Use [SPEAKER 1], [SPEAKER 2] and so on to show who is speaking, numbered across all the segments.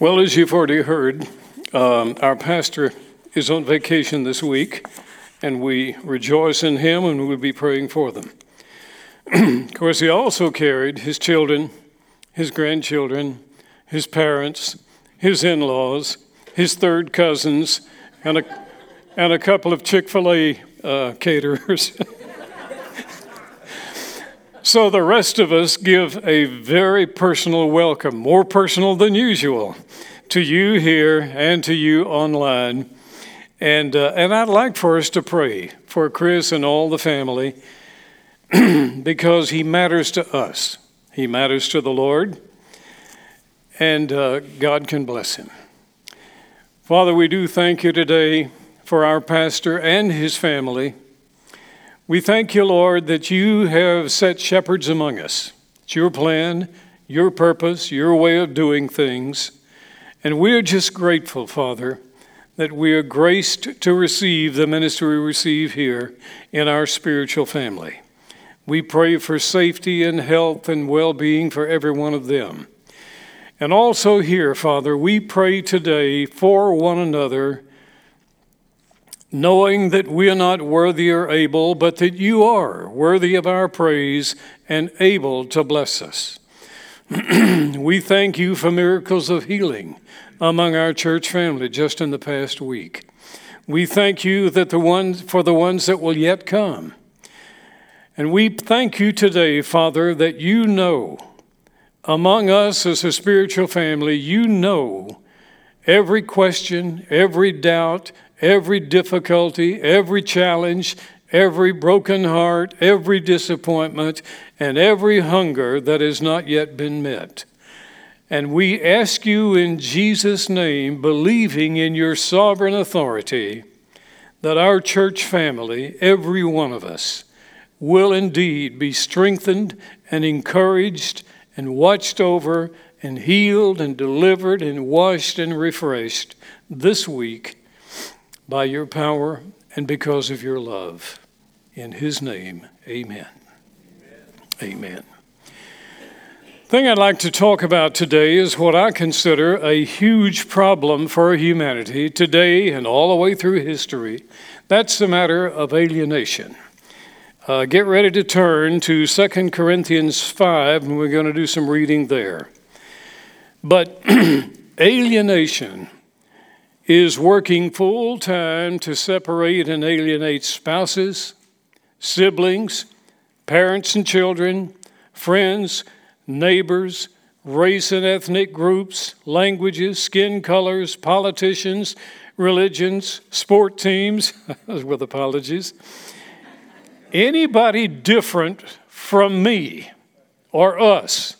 [SPEAKER 1] Well, as you've already heard, um, our pastor is on vacation this week, and we rejoice in him and we'll be praying for them. of course, he also carried his children, his grandchildren, his parents, his in laws, his third cousins, and a, and a couple of Chick fil A uh, caterers. So the rest of us give a very personal welcome, more personal than usual, to you here and to you online. And, uh, and I'd like for us to pray for Chris and all the family because he matters to us. He matters to the Lord, and uh, God can bless him. Father, we do thank you today for our pastor and his family. We thank you, Lord, that you have set shepherds among us. It's your plan, your purpose, your way of doing things. And we are just grateful, Father, that we are graced to receive the ministry we receive here in our spiritual family. We pray for safety and health and well being for every one of them. And also here, Father, we pray today for one another knowing that we are not worthy or able, but that you are worthy of our praise and able to bless us. we thank you for miracles of healing among our church family just in the past week. We thank you that the ones for the ones that will yet come. And we thank you today, Father, that you know among us as a spiritual family, you know every question, every doubt, every difficulty, every challenge, every broken heart, every disappointment, and every hunger that has not yet been met. And we ask you in Jesus' name, believing in your sovereign authority, that our church family, every one of us, will indeed be strengthened and encouraged and watched over and healed and delivered and washed and refreshed this week by your power and because of your love. In his name, amen. Amen. thing I'd like to talk about today is what I consider a huge problem for humanity today and all the way through history. That's the matter of alienation. Uh, get ready to turn to 2 Corinthians 5, and we're going to do some reading there. But alienation is working full time to separate and alienate spouses, siblings, parents and children, friends, neighbors, race and ethnic groups, languages, skin colors, politicians, religions, sport teams, with apologies. Anybody different from me or us.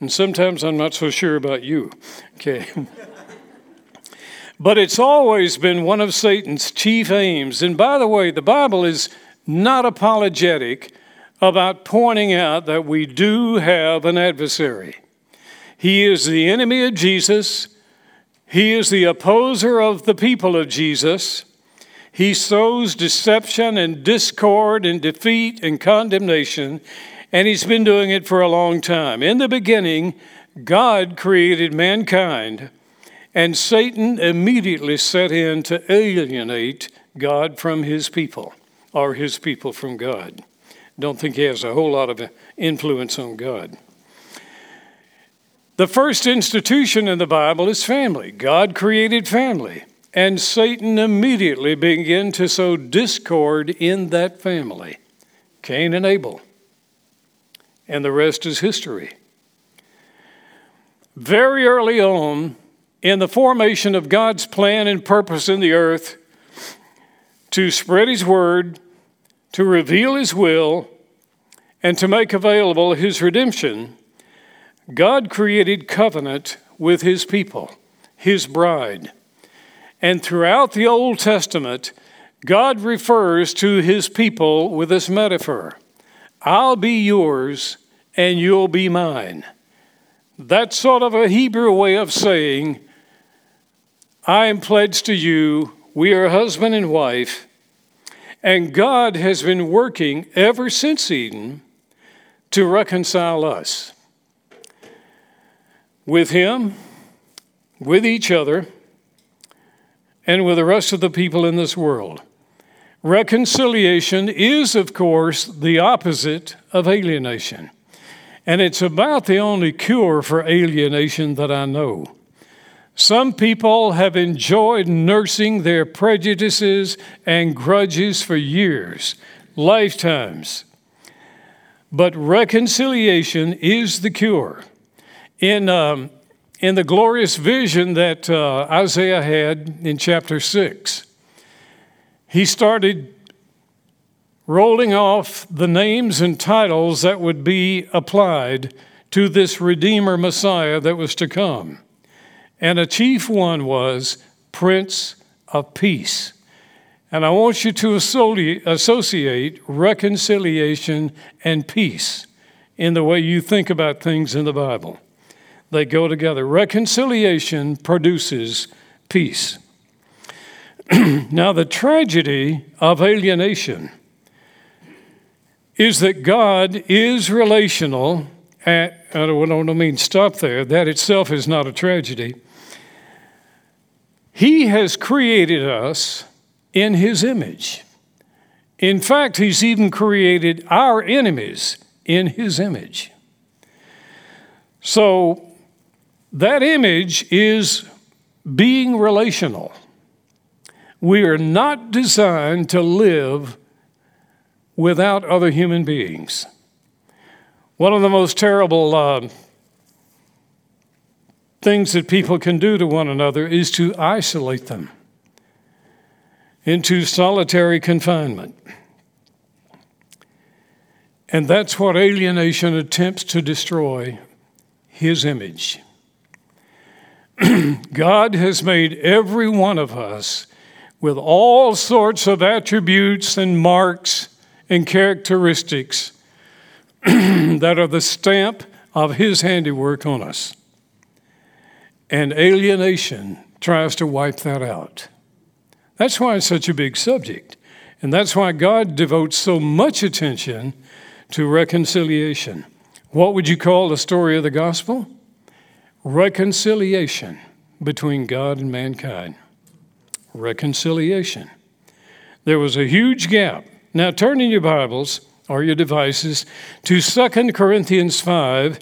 [SPEAKER 1] And sometimes I'm not so sure about you. Okay. But it's always been one of Satan's chief aims. And by the way, the Bible is not apologetic about pointing out that we do have an adversary. He is the enemy of Jesus, he is the opposer of the people of Jesus. He sows deception and discord and defeat and condemnation, and he's been doing it for a long time. In the beginning, God created mankind and Satan immediately set in to alienate God from his people, or his people from God. Don't think he has a whole lot of influence on God. The first institution in the Bible is family. God created family, and Satan immediately began to sow discord in that family Cain and Abel. And the rest is history. Very early on, in the formation of God's plan and purpose in the earth to spread His word, to reveal His will, and to make available His redemption, God created covenant with His people, His bride. And throughout the Old Testament, God refers to His people with this metaphor I'll be yours and you'll be mine. That's sort of a Hebrew way of saying, I am pledged to you, we are husband and wife, and God has been working ever since Eden to reconcile us with Him, with each other and with the rest of the people in this world. Reconciliation is, of course, the opposite of alienation. And it's about the only cure for alienation that I know. Some people have enjoyed nursing their prejudices and grudges for years, lifetimes. But reconciliation is the cure. In, um, in the glorious vision that uh, Isaiah had in chapter 6, he started rolling off the names and titles that would be applied to this Redeemer Messiah that was to come. And a chief one was Prince of Peace. And I want you to associate reconciliation and peace in the way you think about things in the Bible. They go together. Reconciliation produces peace. now, the tragedy of alienation is that God is relational. At, I don't mean stop there. That itself is not a tragedy. He has created us in His image. In fact, He's even created our enemies in His image. So, that image is being relational. We are not designed to live without other human beings. One of the most terrible uh, things that people can do to one another is to isolate them into solitary confinement. And that's what alienation attempts to destroy his image. God has made every one of us with all sorts of attributes and marks and characteristics that are the stamp of His handiwork on us. And alienation tries to wipe that out. That's why it's such a big subject. And that's why God devotes so much attention to reconciliation. What would you call the story of the gospel? Reconciliation between God and mankind. Reconciliation. There was a huge gap now turn in your Bibles or your devices to 2 Corinthians 5.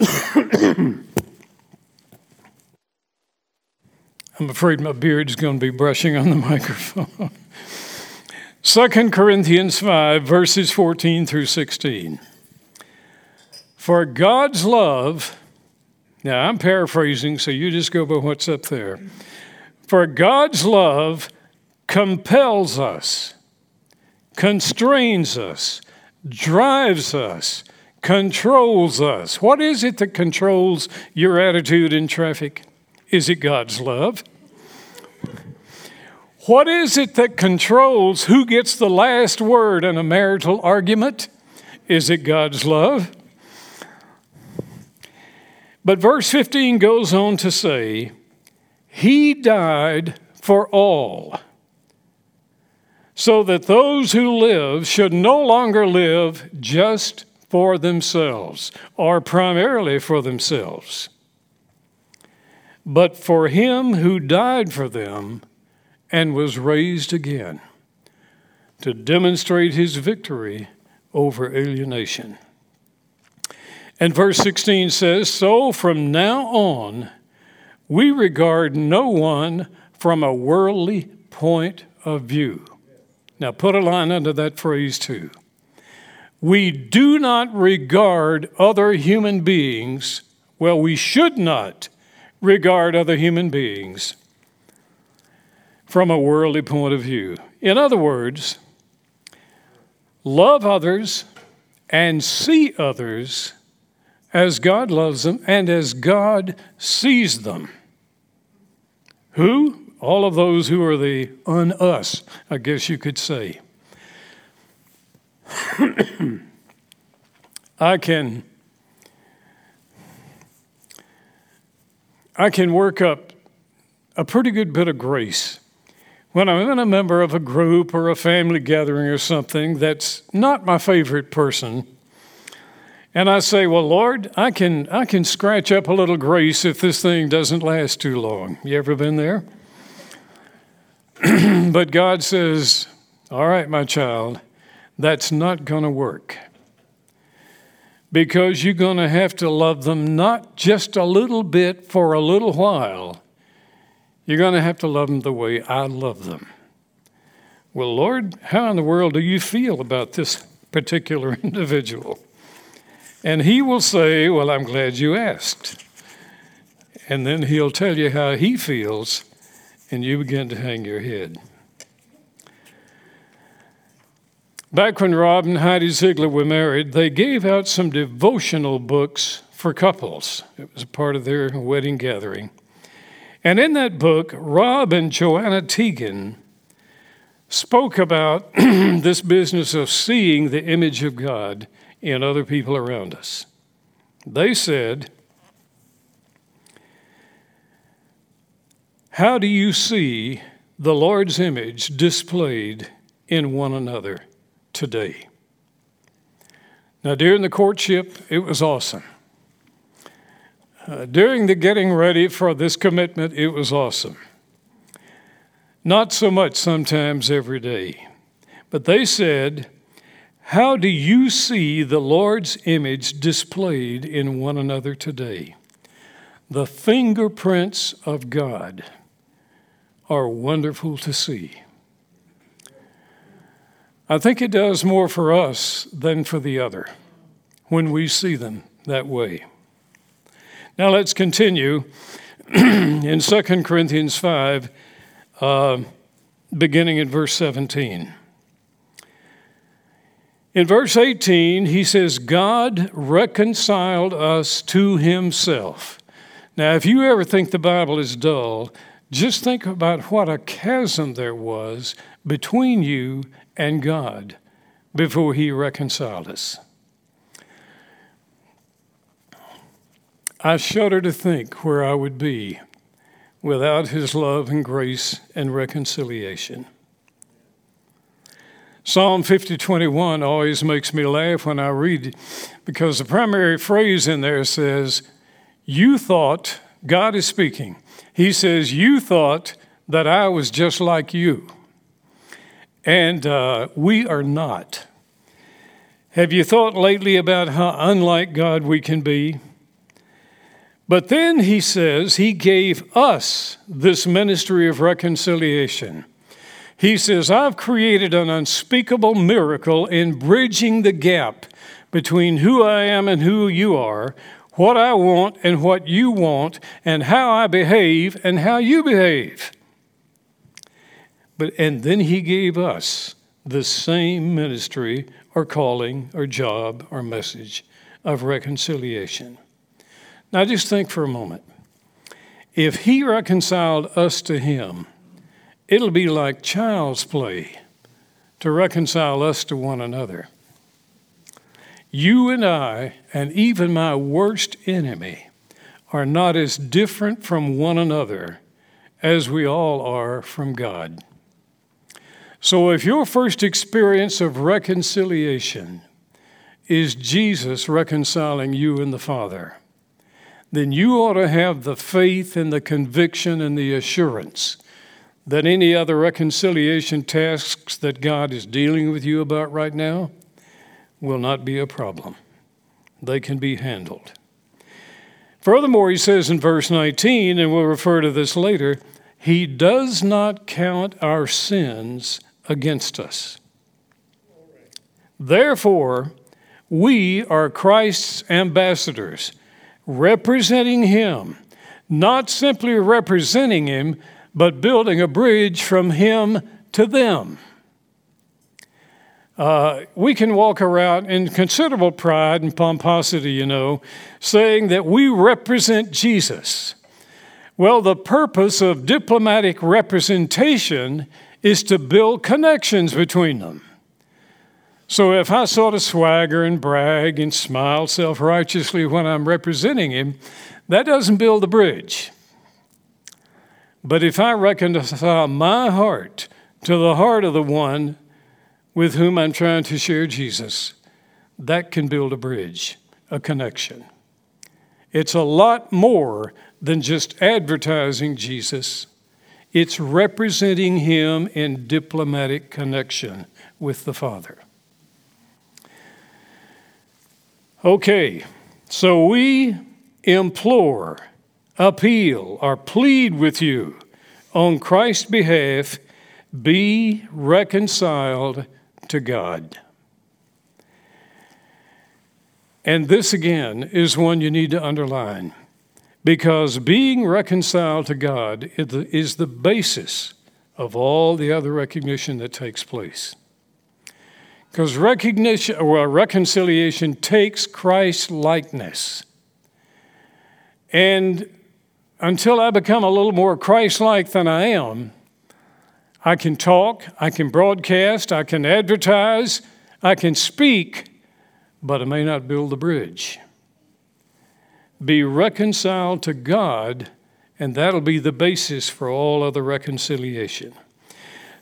[SPEAKER 1] I'm afraid my beard is going to be brushing on the microphone. 2 Corinthians 5, verses 14 through 16. For God's love, now I'm paraphrasing, so you just go by what's up there. For God's love compels us, constrains us, drives us, controls us. What is it that controls your attitude in traffic? Is it God's love? What is it that controls who gets the last word in a marital argument? Is it God's love? But verse 15 goes on to say, He died for all so that those who live should no longer live just for themselves or primarily for themselves, but for him who died for them and was raised again to demonstrate his victory over alienation. And verse 16 says So from now on, we regard no one from a worldly point of view. Now, put a line under that phrase too. We do not regard other human beings, well, we should not regard other human beings from a worldly point of view. In other words, love others and see others as God loves them and as God sees them. Who? all of those who are the un us, I guess you could say. I can I can work up a pretty good bit of grace when I'm in a member of a group or a family gathering or something that's not my favorite person, And I say, Well, Lord, I can, I can scratch up a little grace if this thing doesn't last too long. You ever been there? but God says, All right, my child, that's not going to work. Because you're going to have to love them not just a little bit for a little while. You're going to have to love them the way I love them. Well, Lord, how in the world do you feel about this particular individual? And he will say, Well, I'm glad you asked. And then he'll tell you how he feels, and you begin to hang your head. Back when Rob and Heidi Ziegler were married, they gave out some devotional books for couples. It was a part of their wedding gathering. And in that book, Rob and Joanna Teagan spoke about this business of seeing the image of God in other people around us. They said, How do you see the Lord's image displayed in one another today? Now, during the courtship, it was awesome. Uh, during the getting ready for this commitment, it was awesome. Not so much sometimes every day. But they said, how do you see the Lord's image displayed in one another today? The fingerprints of God are wonderful to see. I think it does more for us than for the other when we see them that way. Now let's continue in 2 Corinthians 5, uh, beginning in verse 17. In verse 18, he says, God reconciled us to himself. Now, if you ever think the Bible is dull, just think about what a chasm there was between you and God before he reconciled us. I shudder to think where I would be without his love and grace and reconciliation. Psalm 50:21 always makes me laugh when I read it because the primary phrase in there says, "You thought God is speaking. He says, "You thought that I was just like you." And uh, we are not. Have you thought lately about how unlike God we can be? But then he says he gave us this ministry of reconciliation. He says, I've created an unspeakable miracle in bridging the gap between who I am and who you are, what I want and what you want, and how I behave and how you behave. But and then he gave us the same ministry or calling or job or message of reconciliation. Now just think for a moment. If he reconciled us to him, It'll be like child's play to reconcile us to one another. You and I, and even my worst enemy, are not as different from one another as we all are from God. So, if your first experience of reconciliation is Jesus reconciling you and the Father, then you ought to have the faith and the conviction and the assurance that any other reconciliation tasks that God is dealing with you about right now will not be a problem. They can be handled. Furthermore, he says in verse 19, and we'll refer to this later, he does not count our sins against us. Therefore, we are Christ's ambassadors, representing him, not simply representing him, but building a bridge from him to them. Uh, we can walk around in considerable pride and pomposity, you know, saying that we represent Jesus. Well, the purpose of diplomatic representation is to build connections between them. So if I sort of swagger and brag and smile self righteously when I'm representing him, that doesn't build a bridge. But if I reconcile my heart to the heart of the one with whom I'm trying to share Jesus, that can build a bridge, a connection. It's a lot more than just advertising Jesus, it's representing him in diplomatic connection with the Father. Okay, so we implore, appeal, or plead with you on Christ's behalf be reconciled to God. And this again is one you need to underline because being reconciled to God is the basis of all the other recognition that takes place. Because recognition or reconciliation takes Christ likeness. And until I become a little more Christ like than I am, I can talk, I can broadcast, I can advertise, I can speak, but I may not build the bridge. Be reconciled to God, and that'll be the basis for all other reconciliation.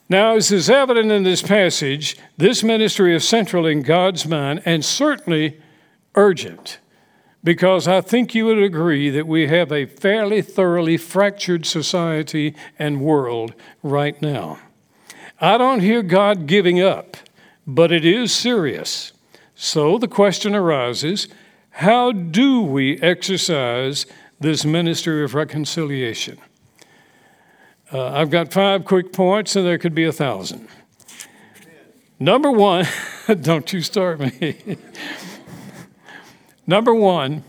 [SPEAKER 1] Now, as is evident in this passage, this ministry is central in God's mind and certainly urgent because I think you would agree that we have a fairly thoroughly fractured society and world right now. I don't hear God giving up, but it is serious. So the question arises how do we exercise this ministry of reconciliation? Uh, I've got five quick points, and there could be a thousand. Number one, don't you start me. Number one,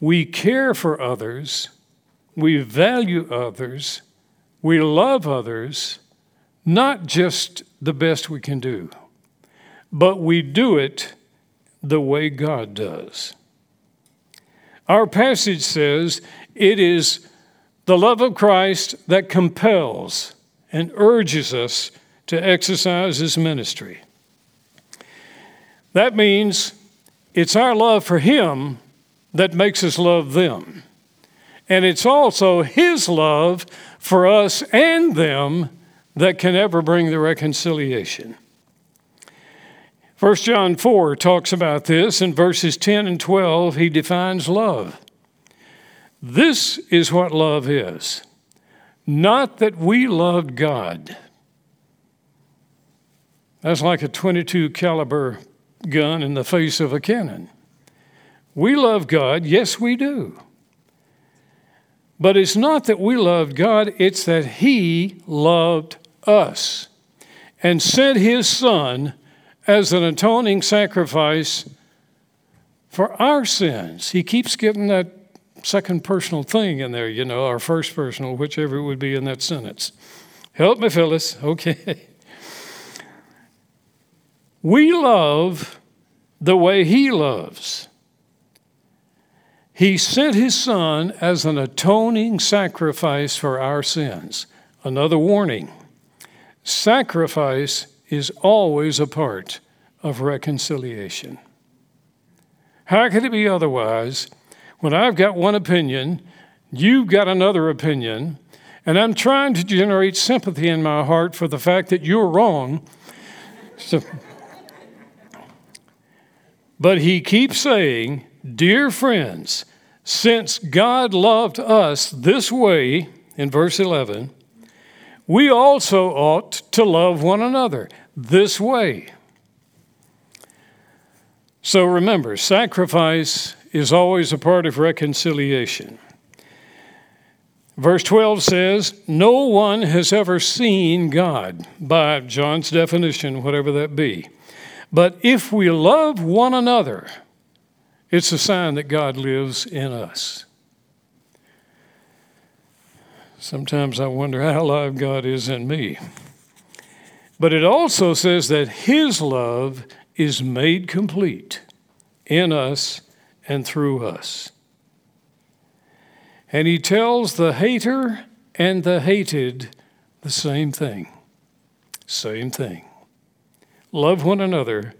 [SPEAKER 1] we care for others, we value others, we love others, not just the best we can do, but we do it the way God does. Our passage says it is the love of Christ that compels and urges us to exercise his ministry. That means it's our love for Him that makes us love them. And it's also His love for us and them that can ever bring the reconciliation. 1 John 4 talks about this. In verses 10 and 12, he defines love. This is what love is not that we loved God. That's like a 22 caliber gun in the face of a cannon. We love God, yes, we do. But it's not that we loved God, it's that He loved us and sent His Son as an atoning sacrifice for our sins. He keeps getting that second personal thing in there, you know, or first personal, whichever it would be in that sentence. Help me, Phyllis. Okay. We love the way He loves. He sent His Son as an atoning sacrifice for our sins. Another warning sacrifice is always a part of reconciliation. How could it be otherwise when I've got one opinion, you've got another opinion, and I'm trying to generate sympathy in my heart for the fact that you're wrong? So, but he keeps saying, Dear friends, since God loved us this way, in verse 11, we also ought to love one another this way. So remember, sacrifice is always a part of reconciliation. Verse 12 says, No one has ever seen God, by John's definition, whatever that be. But if we love one another, it's a sign that God lives in us. Sometimes I wonder how alive God is in me. But it also says that His love is made complete in us and through us. And He tells the hater and the hated the same thing. Same thing. Love one another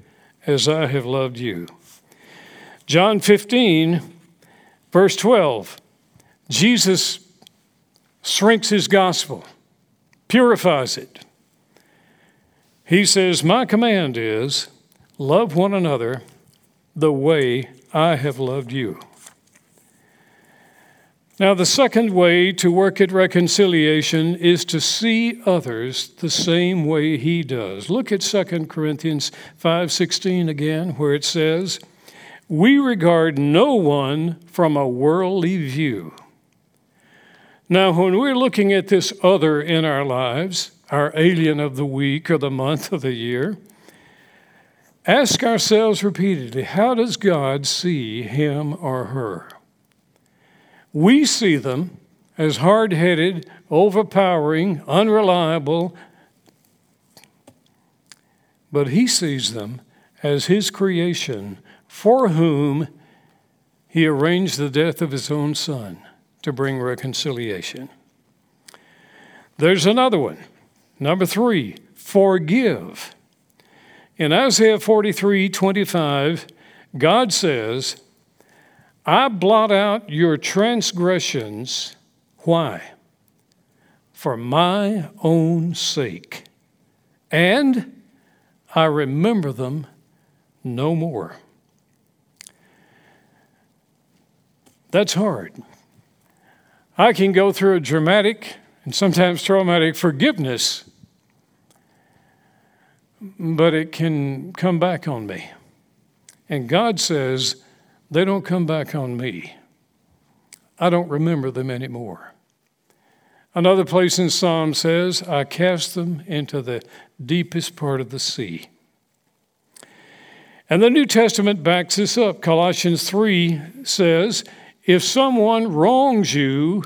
[SPEAKER 1] as I have loved you. John 15, verse 12, Jesus shrinks his gospel, purifies it. He says, My command is love one another the way I have loved you. Now, the second way to work at reconciliation is to see others the same way he does. Look at 2 Corinthians 5:16 again where it says, "We regard no one from a worldly view." Now, when we're looking at this other in our lives, our alien of the week or the month of the year, ask ourselves repeatedly, how does God see him or her? We see them as hard headed, overpowering, unreliable, but He sees them as His creation for whom He arranged the death of His own Son to bring reconciliation. There's another one. Number three, forgive. In Isaiah 43 25, God says, I blot out your transgressions. Why? For my own sake. And I remember them no more. That's hard. I can go through a dramatic and sometimes traumatic forgiveness, but it can come back on me. And God says, they don't come back on me. I don't remember them anymore. Another place in Psalm says, I cast them into the deepest part of the sea. And the New Testament backs this up. Colossians 3 says, If someone wrongs you,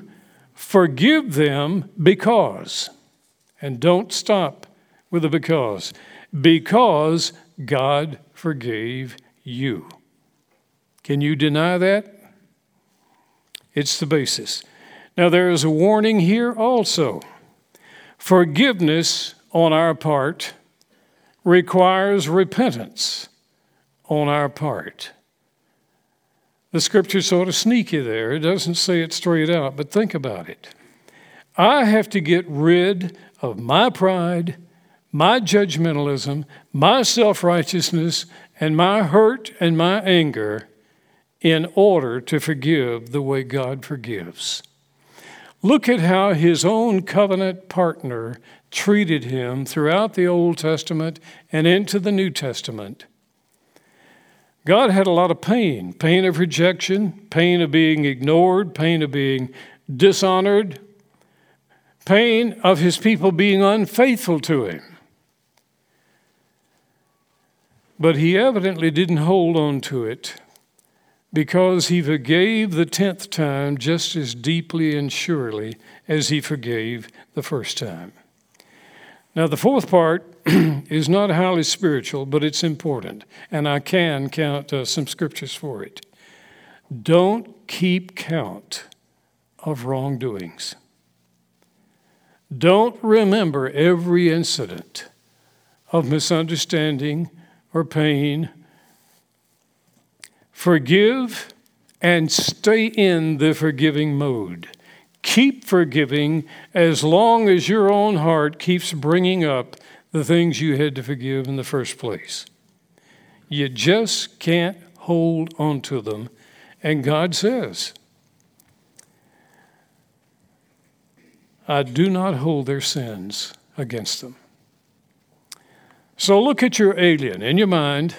[SPEAKER 1] forgive them because. And don't stop with the because. Because God forgave you. Can you deny that? It's the basis. Now, there is a warning here also. Forgiveness on our part requires repentance on our part. The scripture's sort of sneaky there. It doesn't say it straight out, but think about it. I have to get rid of my pride, my judgmentalism, my self righteousness, and my hurt and my anger in order to forgive the way God forgives. Look at how his own covenant partner treated him throughout the Old Testament and into the New Testament. God had a lot of pain pain of rejection, pain of being ignored, pain of being dishonored, pain of his people being unfaithful to him. But he evidently didn't hold on to it because he forgave the tenth time just as deeply and surely as he forgave the first time. Now, the fourth part is not highly spiritual, but it's important, and I can count uh, some scriptures for it. Don't keep count of wrongdoings. Don't remember every incident of misunderstanding or pain Forgive and stay in the forgiving mode. Keep forgiving as long as your own heart keeps bringing up the things you had to forgive in the first place. You just can't hold on to them. And God says, I do not hold their sins against them. So look at your alien in your mind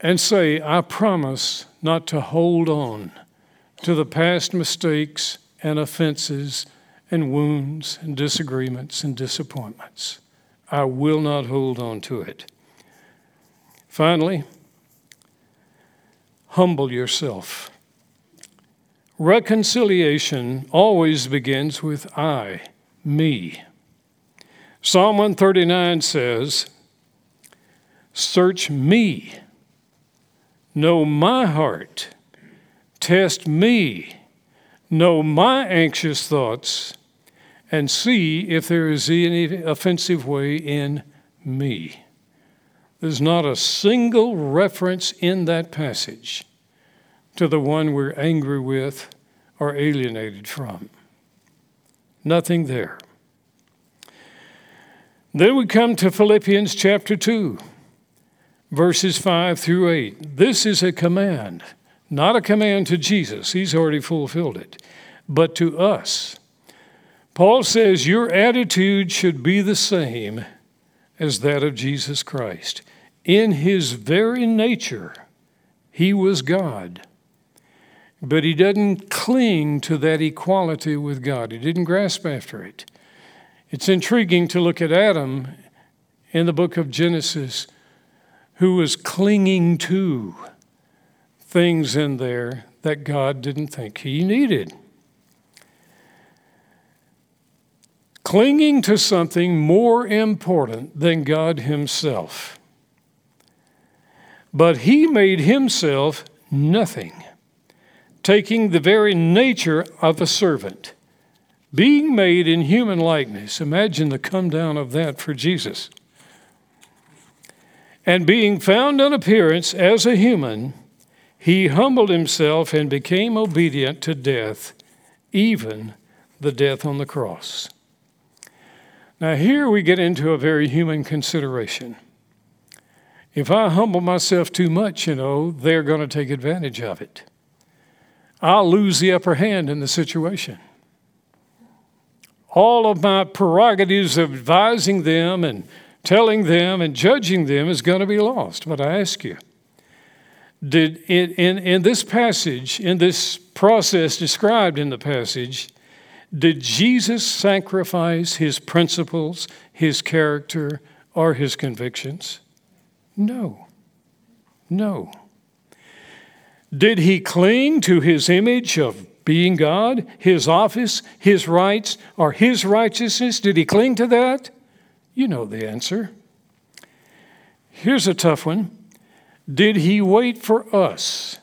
[SPEAKER 1] and say, I promise not to hold on to the past mistakes and offenses and wounds and disagreements and disappointments. I will not hold on to it. Finally, humble yourself. Reconciliation always begins with I, me. Psalm 139 says, Search me Know my heart. Test me. Know my anxious thoughts. And see if there is any offensive way in me. There's not a single reference in that passage to the one we're angry with or alienated from. Nothing there. Then we come to Philippians chapter 2 verses 5 through 8. This is a command, not a command to Jesus, he's already fulfilled it, but to us. Paul says, Your attitude should be the same as that of Jesus Christ. In his very nature, he was God. But he doesn't cling to that equality with God. He didn't grasp after it. It's intriguing to look at Adam in the book of Genesis, who was clinging to things in there that God didn't think he needed. Clinging to something more important than God Himself. But He made Himself nothing taking the very nature of a servant, being made in human likeness. Imagine the come down of that for Jesus. And being found in appearance as a human, he humbled himself and became obedient to death, even the death on the cross. Now, here we get into a very human consideration. If I humble myself too much, you know, they're going to take advantage of it. I'll lose the upper hand in the situation. All of my prerogatives of advising them and telling them and judging them is going to be lost. But I ask you, did in, in, in this passage, in this process described in the passage, did Jesus sacrifice his principles, his character, or his convictions? No. No. Did he cling to his image of being God, his office, his rights, or his righteousness? Did he cling to that? You know the answer. Here's a tough one. Did he wait for us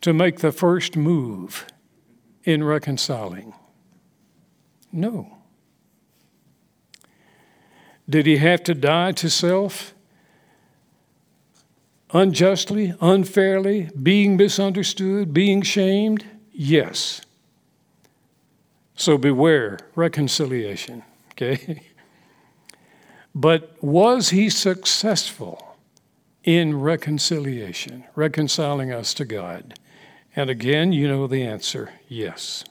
[SPEAKER 1] to make the first move in reconciling? No. Did he have to die to self? unjustly, unfairly, being misunderstood, being shamed? Yes. So beware reconciliation, okay? But was he successful in reconciliation, reconciling us to God? And again, you know the answer yes.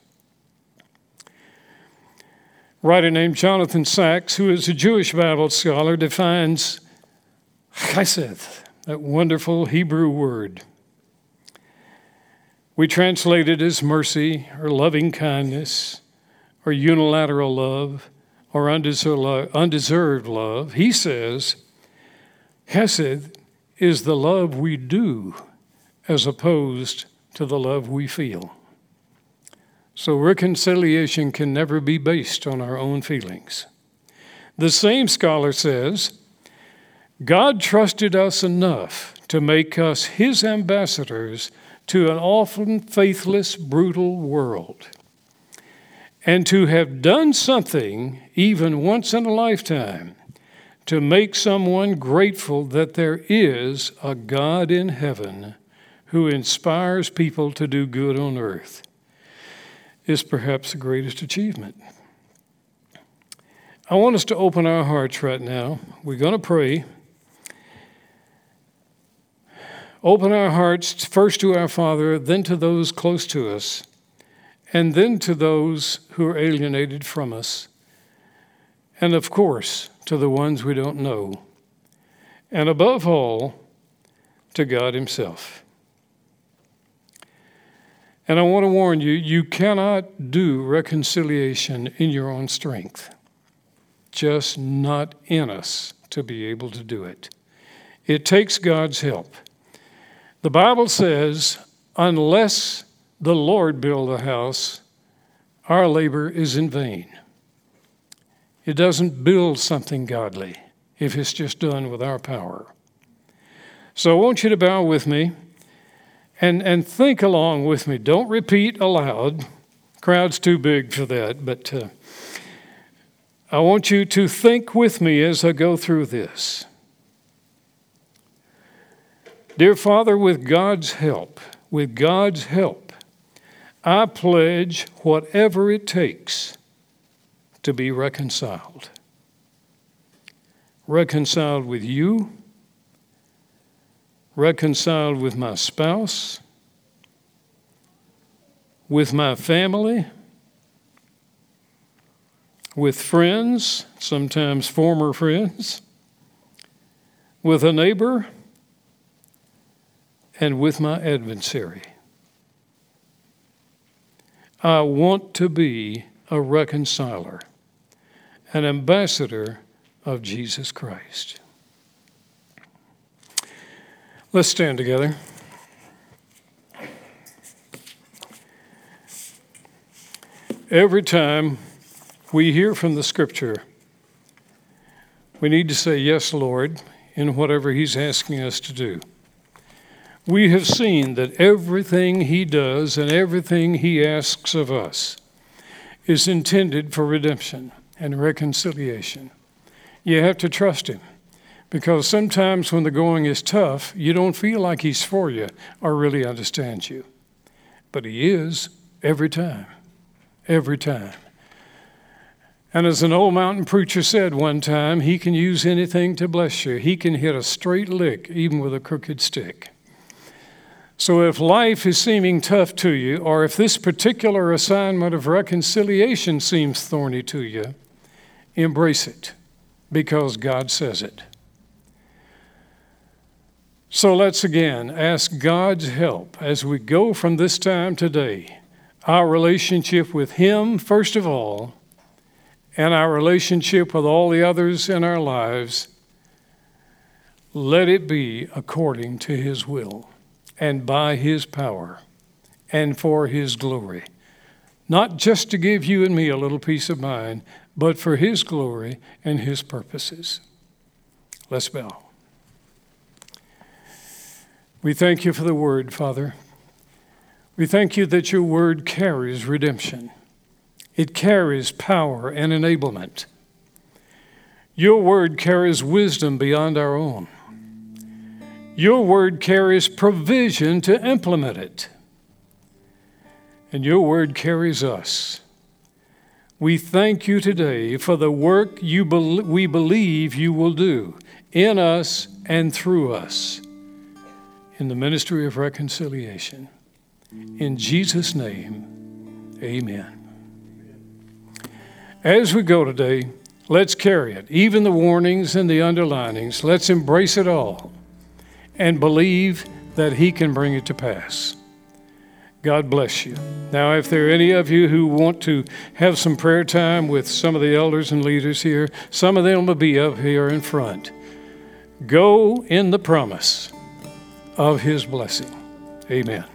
[SPEAKER 1] Writer named Jonathan Sacks, who is a Jewish Bible scholar, defines chesed that wonderful Hebrew word. We translate it as mercy or loving kindness or unilateral love or undeserved love. He says, Hesed is the love we do as opposed to the love we feel. So reconciliation can never be based on our own feelings. The same scholar says, God trusted us enough to make us his ambassadors to an often faithless, brutal world. And to have done something, even once in a lifetime, to make someone grateful that there is a God in heaven who inspires people to do good on earth is perhaps the greatest achievement. I want us to open our hearts right now. We're going to pray. Open our hearts first to our Father, then to those close to us, and then to those who are alienated from us, and of course, to the ones we don't know, and above all, to God Himself. And I want to warn you you cannot do reconciliation in your own strength, just not in us to be able to do it. It takes God's help. The Bible says, unless the Lord build a house, our labor is in vain. It doesn't build something godly if it's just done with our power. So I want you to bow with me and, and think along with me. Don't repeat aloud. Crowd's too big for that, but uh, I want you to think with me as I go through this. Dear Father, with God's help, with God's help, I pledge whatever it takes to be reconciled. Reconciled with you, reconciled with my spouse, with my family, with friends, sometimes former friends, with a neighbor, and with my adversary. I want to be a reconciler, an ambassador of Jesus Christ. Let's stand together. Every time we hear from the scripture, we need to say, Yes, Lord, in whatever He's asking us to do. We have seen that everything He does and everything He asks of us is intended for redemption and reconciliation. You have to trust Him. Because sometimes when the going is tough, you don't feel like He's for you or really understands you. But He is every time. Every time. And as an old mountain preacher said one time, He can use anything to bless you. He can hit a straight lick, even with a crooked stick. So if life is seeming tough to you, or if this particular assignment of reconciliation seems thorny to you, embrace it because God says it. So let's again ask God's help as we go from this time today, our relationship with Him, first of all, and our relationship with all the others in our lives. Let it be according to His will and by His power and for His glory. Not just to give you and me a little peace of mind, but for His glory and His purposes. Let's bow. We thank you for the word, Father. We thank you that your word carries redemption, it carries power and enablement. Your word carries wisdom beyond our own. Your word carries provision to implement it. And your word carries us. We thank you today for the work you be- we believe you will do in us and through us in the ministry of reconciliation. In Jesus' name, amen. As we go today, let's carry it, even the warnings and the underlinings. Let's embrace it all and believe that He can bring it to pass. God bless you. Now, if there are any of you who want to have some prayer time with some of the elders and leaders here, some of them will be up here in front. Go in the promise of his blessing. Amen.